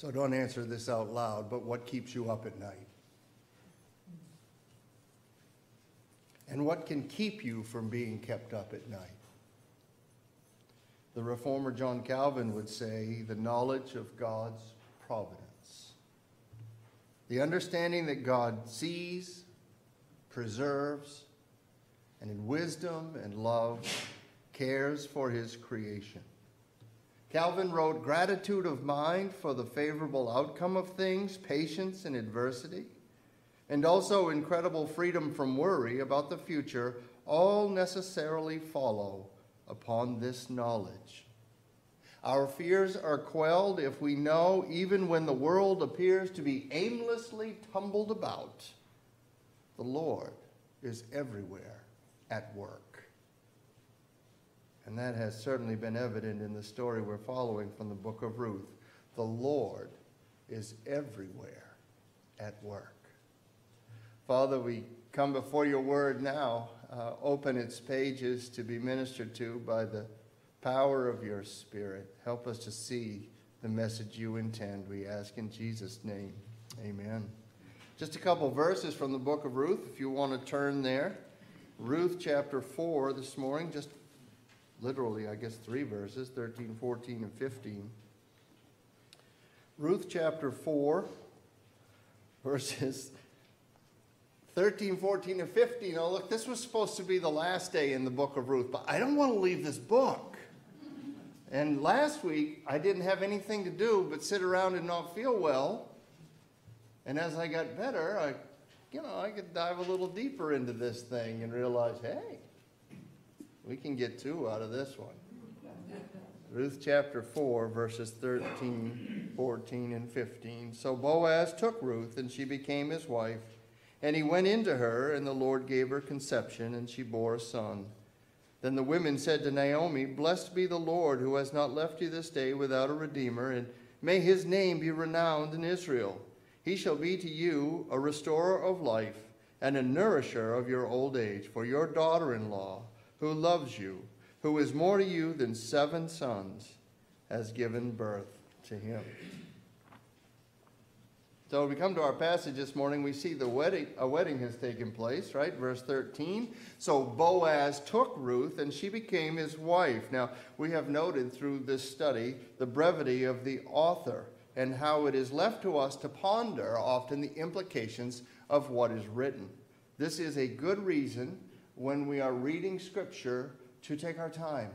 So don't answer this out loud, but what keeps you up at night? And what can keep you from being kept up at night? The reformer John Calvin would say the knowledge of God's providence. The understanding that God sees, preserves, and in wisdom and love cares for his creation. Calvin wrote gratitude of mind for the favorable outcome of things, patience in adversity, and also incredible freedom from worry about the future all necessarily follow upon this knowledge. Our fears are quelled if we know, even when the world appears to be aimlessly tumbled about, the Lord is everywhere at work. And that has certainly been evident in the story we're following from the book of Ruth. The Lord is everywhere at work. Father, we come before your word now. Uh, open its pages to be ministered to by the power of your Spirit. Help us to see the message you intend. We ask in Jesus' name. Amen. Just a couple verses from the book of Ruth, if you want to turn there. Ruth chapter 4 this morning, just literally, I guess, three verses 13, 14, and 15. Ruth chapter 4, verses 13, 14, and 15. Oh, look, this was supposed to be the last day in the book of Ruth, but I don't want to leave this book. And last week, I didn't have anything to do but sit around and not feel well. And as I got better, I, you know, I could dive a little deeper into this thing and realize, hey, we can get two out of this one. Ruth chapter 4, verses 13, 14, and 15. So Boaz took Ruth, and she became his wife. And he went into her, and the Lord gave her conception, and she bore a son. Then the women said to Naomi, Blessed be the Lord, who has not left you this day without a redeemer, and may his name be renowned in Israel. He shall be to you a restorer of life, and a nourisher of your old age, for your daughter in law who loves you, who is more to you than seven sons, has given birth to him. So we come to our passage this morning, we see the wedding, a wedding has taken place, right? Verse 13. So Boaz took Ruth and she became his wife. Now, we have noted through this study the brevity of the author and how it is left to us to ponder often the implications of what is written. This is a good reason when we are reading Scripture to take our time,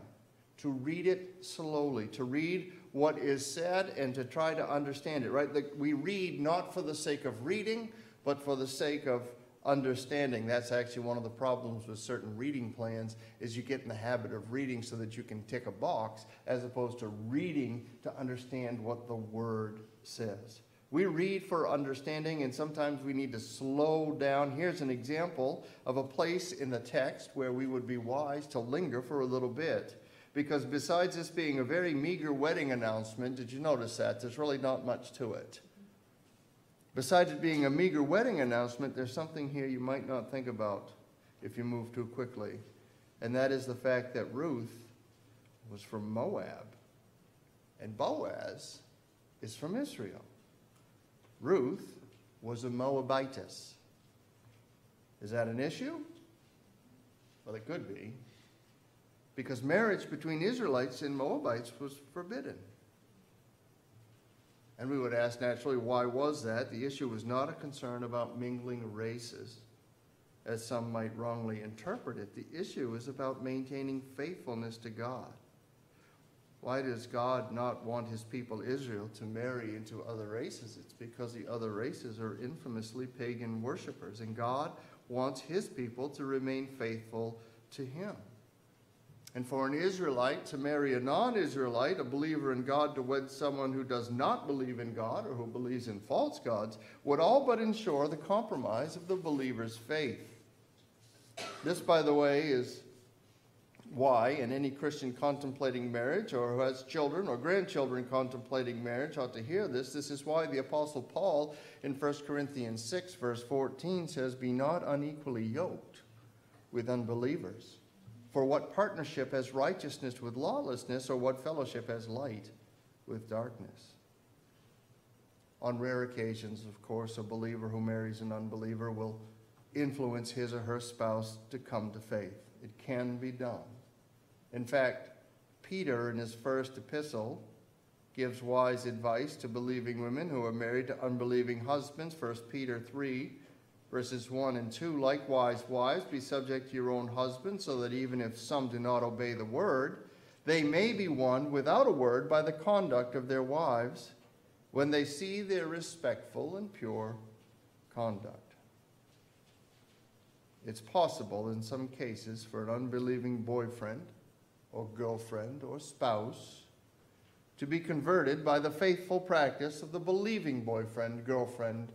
to read it slowly, to read what is said and to try to understand it, right? we read not for the sake of reading, but for the sake of understanding. That's actually one of the problems with certain reading plans is you get in the habit of reading so that you can tick a box as opposed to reading to understand what the word says. We read for understanding, and sometimes we need to slow down. Here's an example of a place in the text where we would be wise to linger for a little bit. Because besides this being a very meager wedding announcement, did you notice that? There's really not much to it. Besides it being a meager wedding announcement, there's something here you might not think about if you move too quickly. And that is the fact that Ruth was from Moab, and Boaz is from Israel. Ruth was a Moabitess. Is that an issue? Well, it could be. Because marriage between Israelites and Moabites was forbidden. And we would ask naturally, why was that? The issue was not a concern about mingling races, as some might wrongly interpret it. The issue is about maintaining faithfulness to God. Why does God not want his people Israel to marry into other races? It's because the other races are infamously pagan worshippers, and God wants his people to remain faithful to him. And for an Israelite to marry a non Israelite, a believer in God, to wed someone who does not believe in God or who believes in false gods, would all but ensure the compromise of the believer's faith. This, by the way, is why, in any Christian contemplating marriage or who has children or grandchildren contemplating marriage ought to hear this. This is why the Apostle Paul in 1 Corinthians 6, verse 14 says, Be not unequally yoked with unbelievers. For what partnership has righteousness with lawlessness, or what fellowship has light with darkness? On rare occasions, of course, a believer who marries an unbeliever will influence his or her spouse to come to faith. It can be done. In fact, Peter, in his first epistle, gives wise advice to believing women who are married to unbelieving husbands. 1 Peter 3, verses 1 and 2. Likewise, wives, be subject to your own husbands, so that even if some do not obey the word, they may be won without a word by the conduct of their wives when they see their respectful and pure conduct. It's possible in some cases for an unbelieving boyfriend or girlfriend or spouse to be converted by the faithful practice of the believing boyfriend, girlfriend,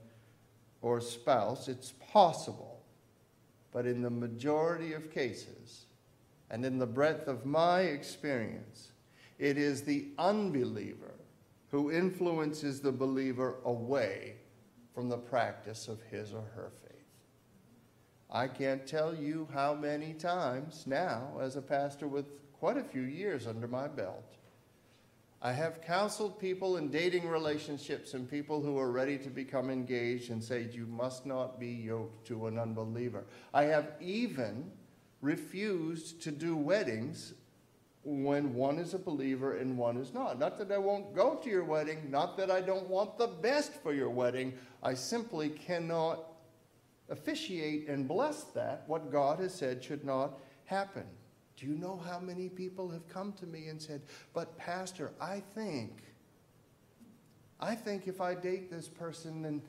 or spouse. It's possible. But in the majority of cases, and in the breadth of my experience, it is the unbeliever who influences the believer away from the practice of his or her faith. I can't tell you how many times now, as a pastor with quite a few years under my belt, I have counseled people in dating relationships and people who are ready to become engaged and said, You must not be yoked to an unbeliever. I have even refused to do weddings when one is a believer and one is not. Not that I won't go to your wedding, not that I don't want the best for your wedding. I simply cannot officiate and bless that, what God has said should not happen. Do you know how many people have come to me and said, But, Pastor, I think, I think if I date this person, then,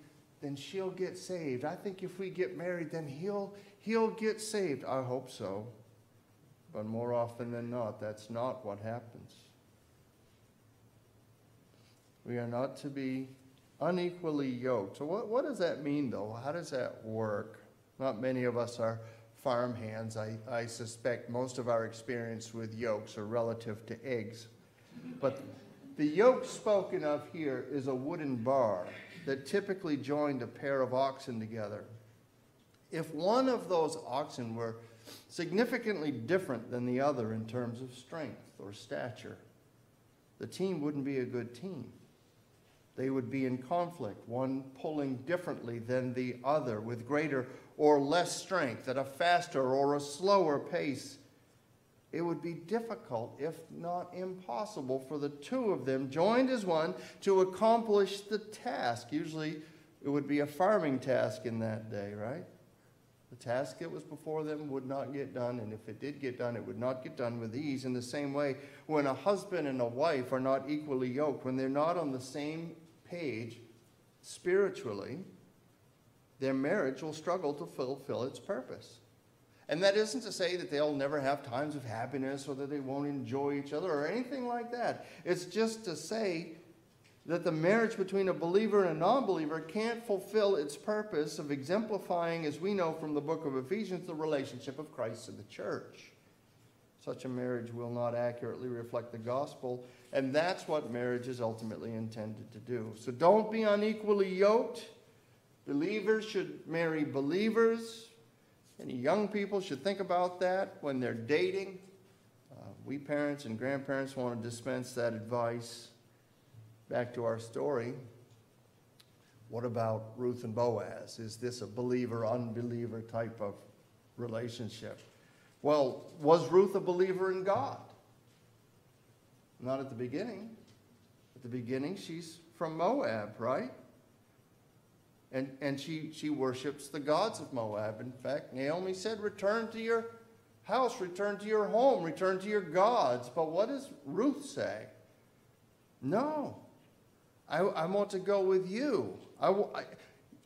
then she'll get saved. I think if we get married, then he'll, he'll get saved. I hope so. But more often than not, that's not what happens. We are not to be unequally yoked. So, what, what does that mean, though? How does that work? Not many of us are farm hands. I, I suspect most of our experience with yokes are relative to eggs. But the yoke spoken of here is a wooden bar that typically joined a pair of oxen together. If one of those oxen were significantly different than the other in terms of strength or stature, the team wouldn't be a good team. They would be in conflict, one pulling differently than the other, with greater or less strength, at a faster or a slower pace. It would be difficult, if not impossible, for the two of them, joined as one, to accomplish the task. Usually, it would be a farming task in that day, right? The task that was before them would not get done, and if it did get done, it would not get done with ease. In the same way, when a husband and a wife are not equally yoked, when they're not on the same page spiritually, their marriage will struggle to fulfill its purpose. And that isn't to say that they'll never have times of happiness or that they won't enjoy each other or anything like that. It's just to say that the marriage between a believer and a non believer can't fulfill its purpose of exemplifying, as we know from the book of Ephesians, the relationship of Christ to the church. Such a marriage will not accurately reflect the gospel, and that's what marriage is ultimately intended to do. So don't be unequally yoked. Believers should marry believers. Any young people should think about that when they're dating. Uh, we parents and grandparents want to dispense that advice. Back to our story. What about Ruth and Boaz? Is this a believer unbeliever type of relationship? Well, was Ruth a believer in God? Not at the beginning. At the beginning, she's from Moab, right? And, and she, she worships the gods of Moab. In fact, Naomi said, Return to your house, return to your home, return to your gods. But what does Ruth say? No, I, I want to go with you. I, I,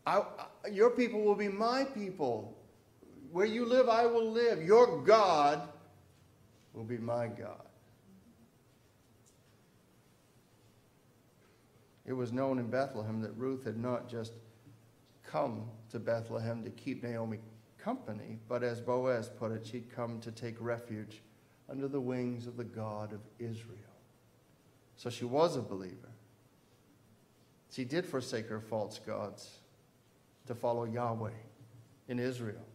I, your people will be my people. Where you live, I will live. Your God will be my God. It was known in Bethlehem that Ruth had not just come to Bethlehem to keep Naomi company, but as Boaz put it, she'd come to take refuge under the wings of the God of Israel. So she was a believer. She did forsake her false gods to follow Yahweh in Israel.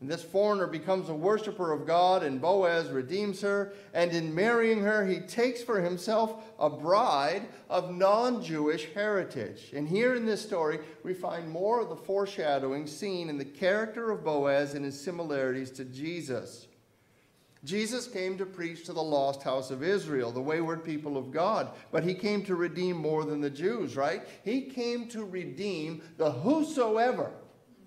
And this foreigner becomes a worshiper of God, and Boaz redeems her. And in marrying her, he takes for himself a bride of non Jewish heritage. And here in this story, we find more of the foreshadowing seen in the character of Boaz and his similarities to Jesus. Jesus came to preach to the lost house of Israel, the wayward people of God, but he came to redeem more than the Jews, right? He came to redeem the whosoever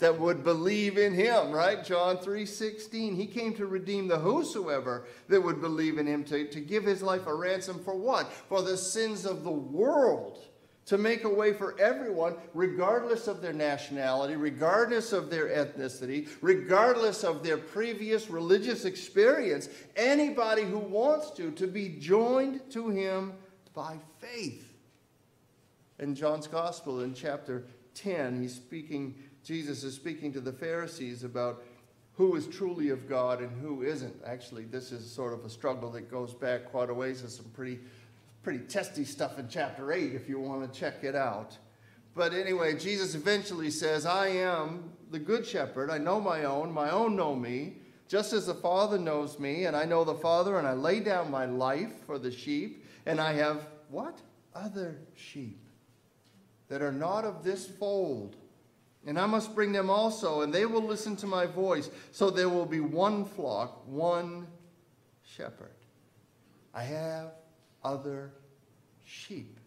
that would believe in him, right? John 3:16. He came to redeem the whosoever that would believe in him to, to give his life a ransom for what? For the sins of the world. To make a way for everyone, regardless of their nationality, regardless of their ethnicity, regardless of their previous religious experience, anybody who wants to, to be joined to him by faith. In John's Gospel, in chapter 10, he's speaking Jesus is speaking to the Pharisees about who is truly of God and who isn't. Actually, this is sort of a struggle that goes back quite a ways. There's some pretty, pretty testy stuff in chapter 8 if you want to check it out. But anyway, Jesus eventually says, I am the good shepherd. I know my own. My own know me, just as the Father knows me, and I know the Father, and I lay down my life for the sheep, and I have what? Other sheep that are not of this fold. And I must bring them also, and they will listen to my voice. So there will be one flock, one shepherd. I have other sheep.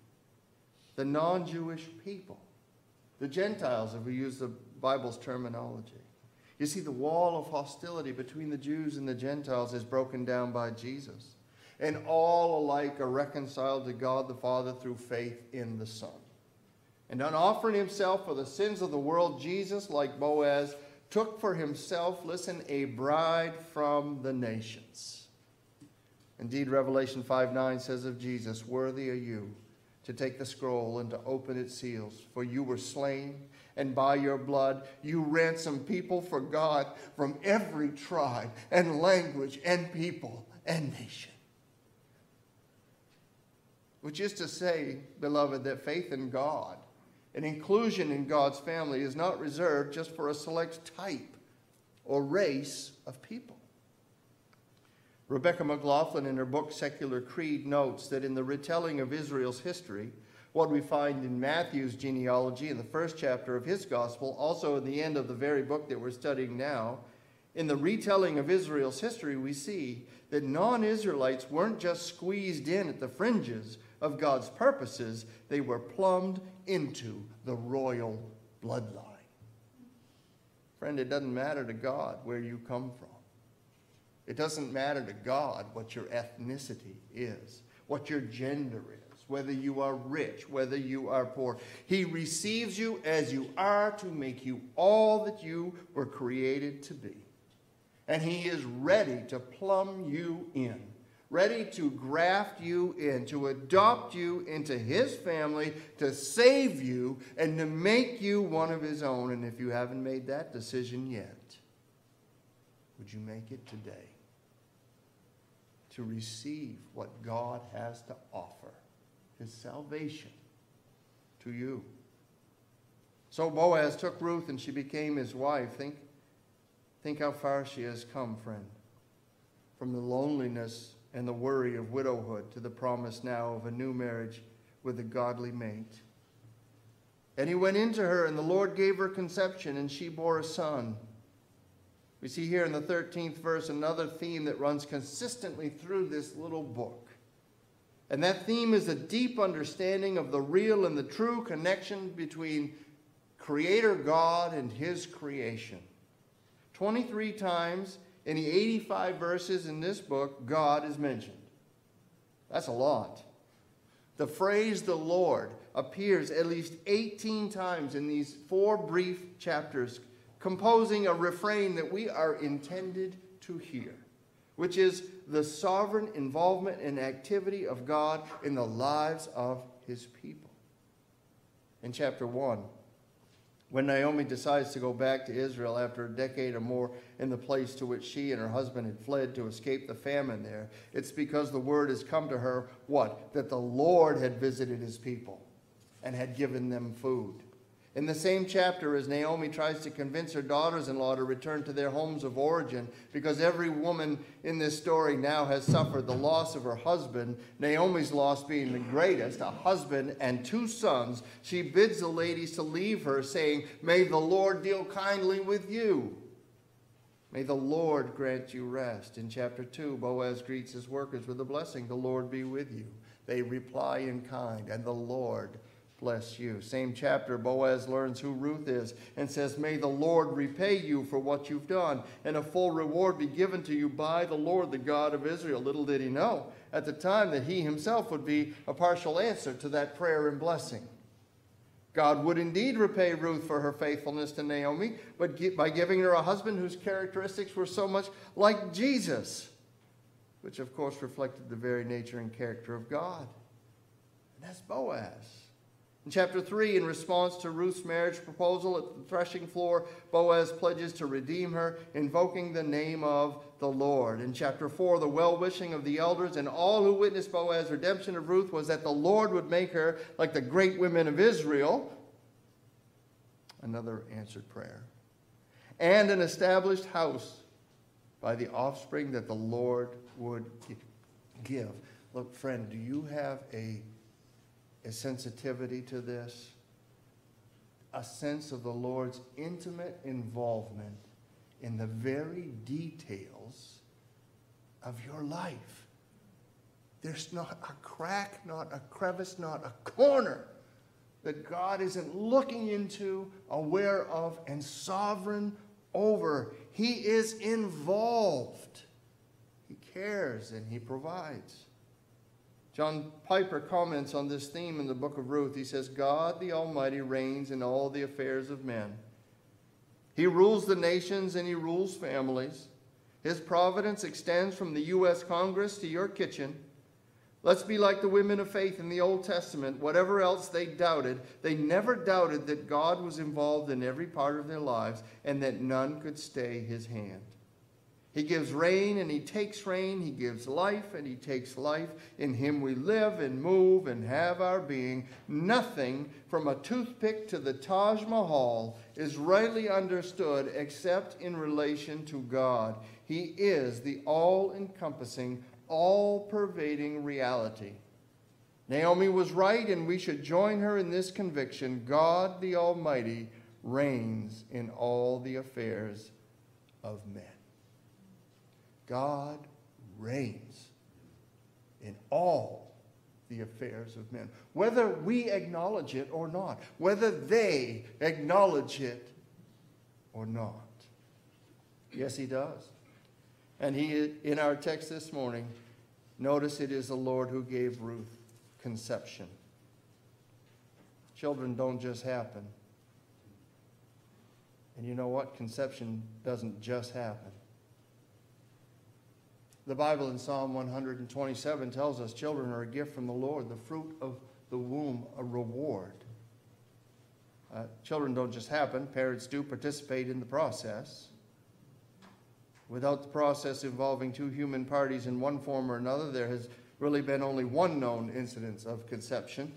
The non Jewish people, the Gentiles, if we use the Bible's terminology. You see, the wall of hostility between the Jews and the Gentiles is broken down by Jesus. And all alike are reconciled to God the Father through faith in the Son. And on offering himself for the sins of the world, Jesus, like Boaz, took for himself, listen, a bride from the nations. Indeed, Revelation 5 9 says of Jesus, Worthy are you to take the scroll and to open its seals, for you were slain, and by your blood you ransomed people for God from every tribe and language and people and nation. Which is to say, beloved, that faith in God and inclusion in God's family is not reserved just for a select type or race of people. Rebecca McLaughlin, in her book Secular Creed, notes that in the retelling of Israel's history, what we find in Matthew's genealogy in the first chapter of his gospel, also in the end of the very book that we're studying now, in the retelling of Israel's history, we see that non Israelites weren't just squeezed in at the fringes of God's purposes, they were plumbed into the royal bloodline. Friend, it doesn't matter to God where you come from. It doesn't matter to God what your ethnicity is, what your gender is, whether you are rich, whether you are poor. He receives you as you are to make you all that you were created to be. And He is ready to plumb you in ready to graft you in, to adopt you into his family, to save you, and to make you one of his own. And if you haven't made that decision yet, would you make it today? To receive what God has to offer, his salvation to you. So Boaz took Ruth and she became his wife. Think, think how far she has come, friend. From the loneliness and the worry of widowhood to the promise now of a new marriage with a godly mate. And he went into her, and the Lord gave her conception, and she bore a son. We see here in the 13th verse another theme that runs consistently through this little book. And that theme is a deep understanding of the real and the true connection between Creator God and His creation. 23 times in the 85 verses in this book, God is mentioned. That's a lot. The phrase the Lord appears at least 18 times in these four brief chapters, composing a refrain that we are intended to hear, which is the sovereign involvement and activity of God in the lives of his people. In chapter 1, when Naomi decides to go back to Israel after a decade or more in the place to which she and her husband had fled to escape the famine there, it's because the word has come to her what? That the Lord had visited his people and had given them food. In the same chapter, as Naomi tries to convince her daughters in law to return to their homes of origin, because every woman in this story now has suffered the loss of her husband, Naomi's loss being the greatest, a husband and two sons, she bids the ladies to leave her, saying, May the Lord deal kindly with you. May the Lord grant you rest. In chapter 2, Boaz greets his workers with a blessing The Lord be with you. They reply in kind, and the Lord bless you. Same chapter, Boaz learns who Ruth is and says, May the Lord repay you for what you've done, and a full reward be given to you by the Lord, the God of Israel. Little did he know at the time that he himself would be a partial answer to that prayer and blessing. God would indeed repay Ruth for her faithfulness to Naomi, but by giving her a husband whose characteristics were so much like Jesus, which of course reflected the very nature and character of God. And that's Boaz. In chapter 3, in response to Ruth's marriage proposal at the threshing floor, Boaz pledges to redeem her, invoking the name of the Lord. In chapter 4, the well wishing of the elders and all who witnessed Boaz's redemption of Ruth was that the Lord would make her like the great women of Israel. Another answered prayer. And an established house by the offspring that the Lord would give. Look, friend, do you have a a sensitivity to this, a sense of the Lord's intimate involvement in the very details of your life. There's not a crack, not a crevice, not a corner that God isn't looking into, aware of, and sovereign over. He is involved. He cares and He provides. John Piper comments on this theme in the book of Ruth. He says, God the Almighty reigns in all the affairs of men. He rules the nations and he rules families. His providence extends from the U.S. Congress to your kitchen. Let's be like the women of faith in the Old Testament. Whatever else they doubted, they never doubted that God was involved in every part of their lives and that none could stay his hand. He gives rain and he takes rain. He gives life and he takes life. In him we live and move and have our being. Nothing from a toothpick to the Taj Mahal is rightly understood except in relation to God. He is the all encompassing, all pervading reality. Naomi was right, and we should join her in this conviction God the Almighty reigns in all the affairs of men. God reigns in all the affairs of men, whether we acknowledge it or not, whether they acknowledge it or not. Yes, he does. And he, in our text this morning, notice it is the Lord who gave Ruth conception. Children don't just happen. And you know what? Conception doesn't just happen. The Bible in Psalm 127 tells us children are a gift from the Lord, the fruit of the womb, a reward. Uh, children don't just happen, parents do participate in the process. Without the process involving two human parties in one form or another, there has really been only one known incidence of conception,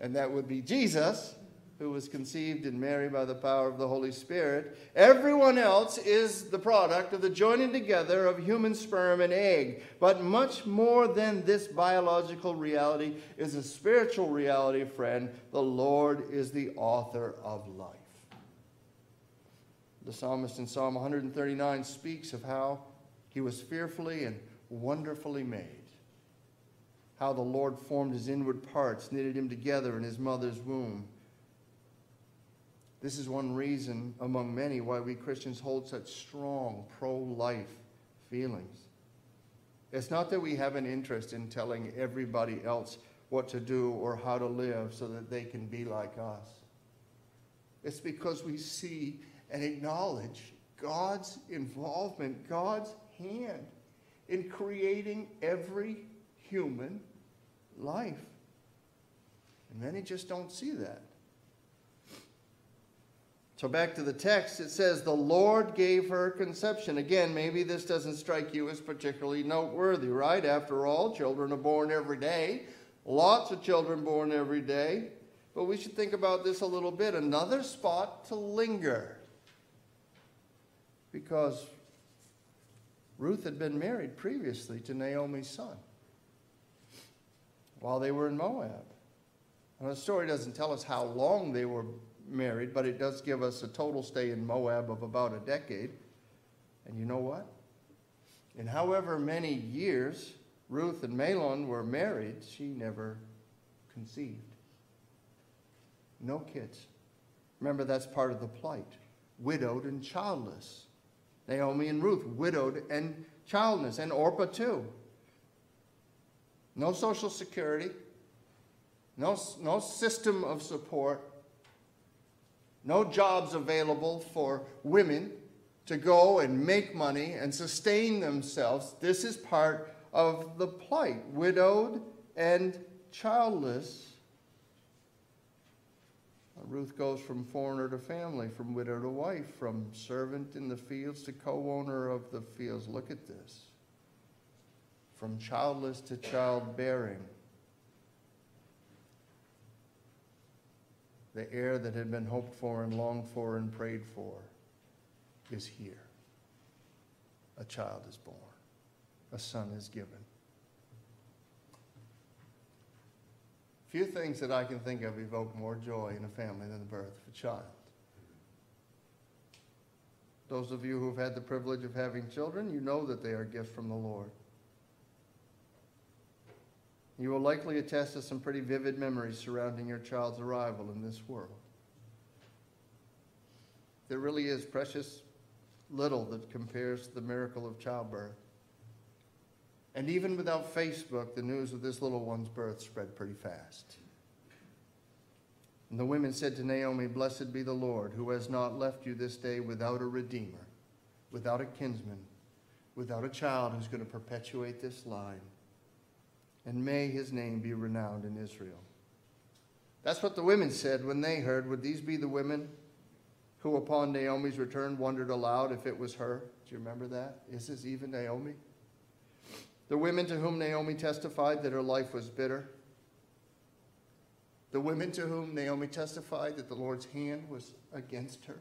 and that would be Jesus who was conceived in Mary by the power of the Holy Spirit. Everyone else is the product of the joining together of human sperm and egg. But much more than this biological reality is a spiritual reality, friend. The Lord is the author of life. The psalmist in Psalm 139 speaks of how he was fearfully and wonderfully made. How the Lord formed his inward parts, knitted him together in his mother's womb. This is one reason, among many, why we Christians hold such strong pro life feelings. It's not that we have an interest in telling everybody else what to do or how to live so that they can be like us. It's because we see and acknowledge God's involvement, God's hand in creating every human life. And many just don't see that. So back to the text, it says, The Lord gave her conception. Again, maybe this doesn't strike you as particularly noteworthy, right? After all, children are born every day. Lots of children born every day. but we should think about this a little bit. Another spot to linger. Because Ruth had been married previously to Naomi's son while they were in Moab. And the story doesn't tell us how long they were married, but it does give us a total stay in Moab of about a decade. And you know what? In however many years Ruth and Mahlon were married, she never conceived. No kids. Remember, that's part of the plight. Widowed and childless. Naomi and Ruth, widowed and childless, and Orpah too. No social security, no, no system of support, no jobs available for women to go and make money and sustain themselves. This is part of the plight, widowed and childless. Ruth goes from foreigner to family, from widow to wife, from servant in the fields to co owner of the fields. Look at this. From childless to childbearing. The heir that had been hoped for and longed for and prayed for is here. A child is born, a son is given. Few things that I can think of evoke more joy in a family than the birth of a child. Those of you who've had the privilege of having children, you know that they are gifts from the Lord. You will likely attest to some pretty vivid memories surrounding your child's arrival in this world. There really is precious little that compares to the miracle of childbirth. And even without Facebook, the news of this little one's birth spread pretty fast. And the women said to Naomi, Blessed be the Lord, who has not left you this day without a redeemer, without a kinsman, without a child who's going to perpetuate this line. And may his name be renowned in Israel. That's what the women said when they heard. Would these be the women who, upon Naomi's return, wondered aloud if it was her? Do you remember that? Is this even Naomi? The women to whom Naomi testified that her life was bitter. The women to whom Naomi testified that the Lord's hand was against her.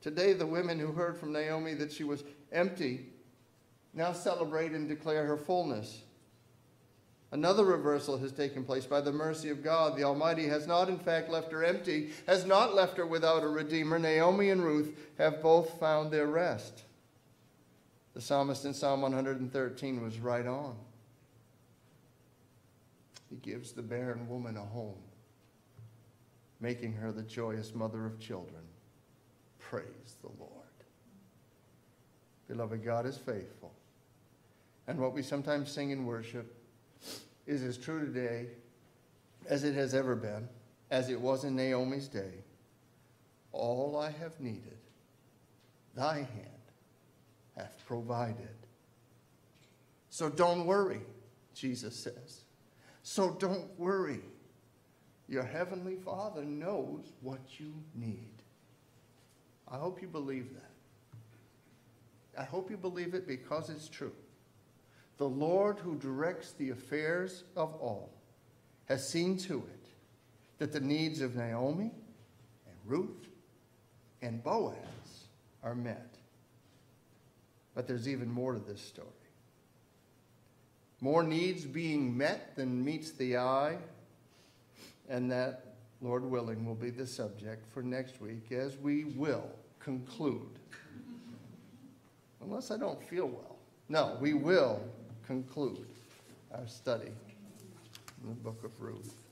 Today, the women who heard from Naomi that she was empty now celebrate and declare her fullness. Another reversal has taken place by the mercy of God. The Almighty has not, in fact, left her empty, has not left her without a Redeemer. Naomi and Ruth have both found their rest. The psalmist in Psalm 113 was right on. He gives the barren woman a home, making her the joyous mother of children. Praise the Lord. Beloved, God is faithful. And what we sometimes sing in worship is as true today as it has ever been, as it was in Naomi's day. All I have needed, thy hand hath provided. So don't worry, Jesus says. So don't worry. Your heavenly Father knows what you need. I hope you believe that. I hope you believe it because it's true. The Lord who directs the affairs of all has seen to it that the needs of Naomi and Ruth and Boaz are met. But there's even more to this story. More needs being met than meets the eye, and that, Lord willing, will be the subject for next week as we will conclude. Unless I don't feel well. No, we will conclude our study in the book of Ruth.